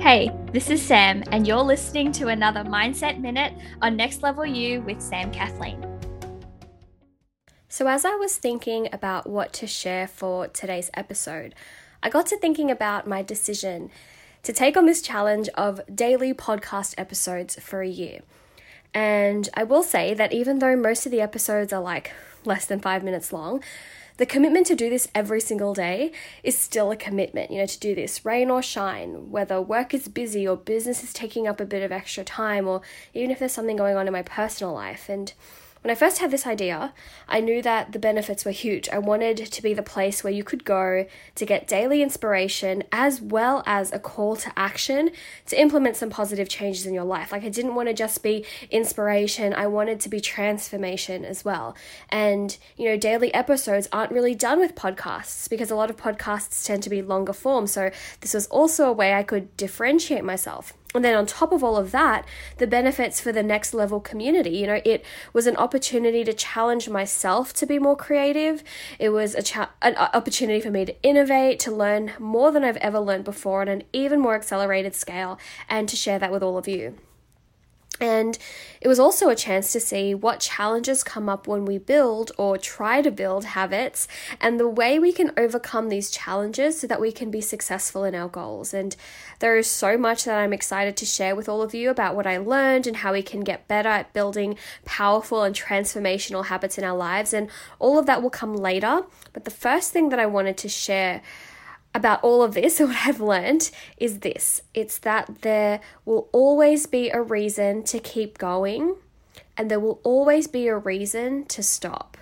Hey, this is Sam, and you're listening to another Mindset Minute on Next Level You with Sam Kathleen. So, as I was thinking about what to share for today's episode, I got to thinking about my decision to take on this challenge of daily podcast episodes for a year. And I will say that even though most of the episodes are like less than five minutes long, the commitment to do this every single day is still a commitment, you know, to do this rain or shine, whether work is busy or business is taking up a bit of extra time, or even if there's something going on in my personal life. And when I first had this idea, I knew that the benefits were huge. I wanted to be the place where you could go to get daily inspiration as well as a call to action to implement some positive changes in your life. Like, I didn't want to just be inspiration, I wanted to be transformation as well. And, you know, daily episodes aren't really done with podcasts because a lot of podcasts tend to be longer form. So, this was also a way I could differentiate myself. And then on top of all of that, the benefits for the next level community. You know, it was an opportunity to challenge myself to be more creative. It was a cha- an opportunity for me to innovate, to learn more than I've ever learned before on an even more accelerated scale, and to share that with all of you. And it was also a chance to see what challenges come up when we build or try to build habits and the way we can overcome these challenges so that we can be successful in our goals. And there is so much that I'm excited to share with all of you about what I learned and how we can get better at building powerful and transformational habits in our lives. And all of that will come later. But the first thing that I wanted to share about all of this, what I've learned is this it's that there will always be a reason to keep going, and there will always be a reason to stop.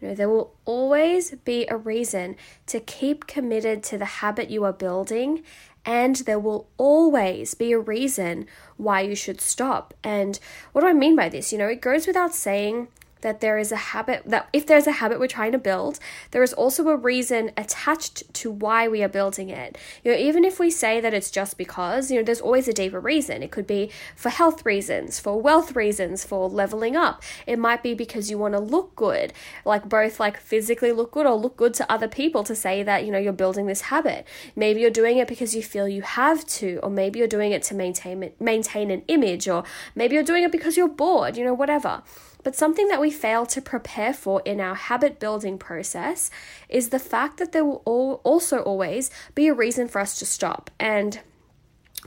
You know, there will always be a reason to keep committed to the habit you are building, and there will always be a reason why you should stop. And what do I mean by this? You know, it goes without saying that there is a habit that if there's a habit we're trying to build, there is also a reason attached to why we are building it. You know, even if we say that it's just because, you know, there's always a deeper reason. It could be for health reasons, for wealth reasons, for leveling up. It might be because you want to look good, like both like physically look good or look good to other people to say that, you know, you're building this habit. Maybe you're doing it because you feel you have to, or maybe you're doing it to maintain maintain an image, or maybe you're doing it because you're bored, you know, whatever. But something that we fail to prepare for in our habit building process is the fact that there will also always be a reason for us to stop. And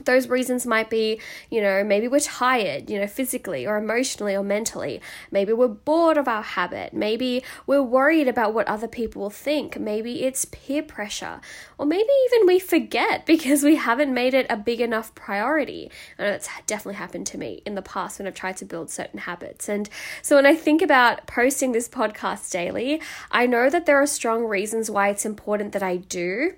those reasons might be, you know, maybe we're tired, you know, physically or emotionally or mentally. Maybe we're bored of our habit. Maybe we're worried about what other people will think. Maybe it's peer pressure. Or maybe even we forget because we haven't made it a big enough priority. And that's definitely happened to me in the past when I've tried to build certain habits. And so when I think about posting this podcast daily, I know that there are strong reasons why it's important that I do.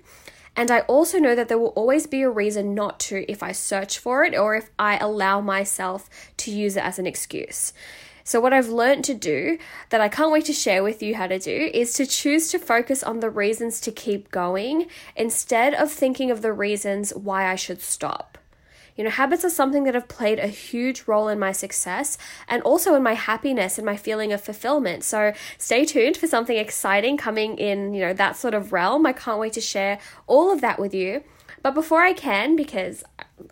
And I also know that there will always be a reason not to if I search for it or if I allow myself to use it as an excuse. So, what I've learned to do that I can't wait to share with you how to do is to choose to focus on the reasons to keep going instead of thinking of the reasons why I should stop. You know, habits are something that have played a huge role in my success and also in my happiness and my feeling of fulfillment. So stay tuned for something exciting coming in, you know, that sort of realm. I can't wait to share all of that with you. But before I can, because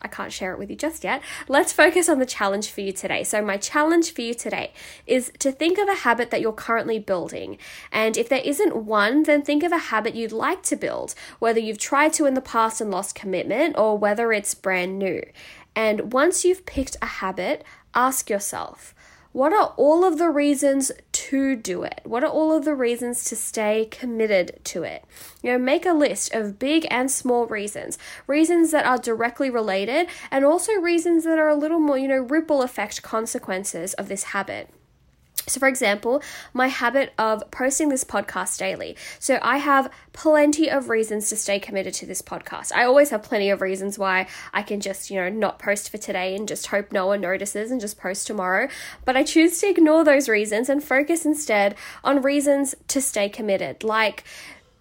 I can't share it with you just yet, let's focus on the challenge for you today. So, my challenge for you today is to think of a habit that you're currently building. And if there isn't one, then think of a habit you'd like to build, whether you've tried to in the past and lost commitment or whether it's brand new. And once you've picked a habit, ask yourself, what are all of the reasons to do it? What are all of the reasons to stay committed to it? You know, make a list of big and small reasons, reasons that are directly related, and also reasons that are a little more, you know, ripple effect consequences of this habit. So, for example, my habit of posting this podcast daily. So, I have plenty of reasons to stay committed to this podcast. I always have plenty of reasons why I can just, you know, not post for today and just hope no one notices and just post tomorrow. But I choose to ignore those reasons and focus instead on reasons to stay committed, like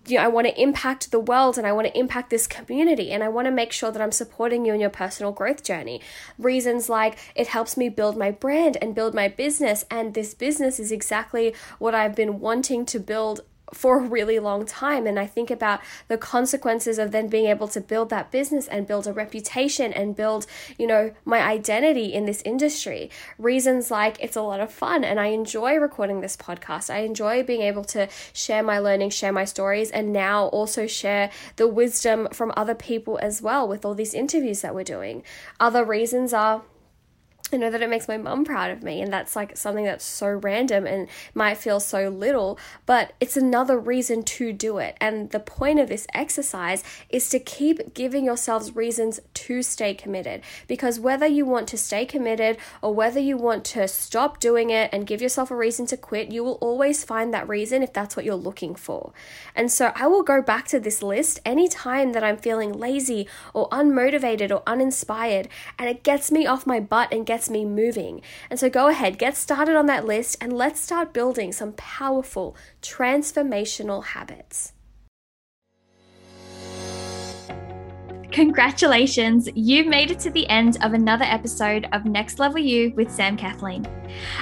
you know, I want to impact the world and I want to impact this community and I want to make sure that I'm supporting you in your personal growth journey. Reasons like it helps me build my brand and build my business, and this business is exactly what I've been wanting to build for a really long time. And I think about the consequences of then being able to build that business and build a reputation and build, you know, my identity in this industry. Reasons like it's a lot of fun and I enjoy recording this podcast. I enjoy being able to share my learning, share my stories, and now also share the wisdom from other people as well with all these interviews that we're doing. Other reasons are Know that it makes my mum proud of me, and that's like something that's so random and might feel so little, but it's another reason to do it. And the point of this exercise is to keep giving yourselves reasons to stay committed because whether you want to stay committed or whether you want to stop doing it and give yourself a reason to quit, you will always find that reason if that's what you're looking for. And so I will go back to this list anytime that I'm feeling lazy or unmotivated or uninspired, and it gets me off my butt and gets me moving. And so go ahead, get started on that list, and let's start building some powerful, transformational habits. Congratulations, you've made it to the end of another episode of Next Level You with Sam Kathleen.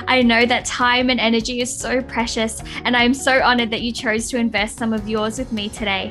I know that time and energy is so precious, and I am so honored that you chose to invest some of yours with me today.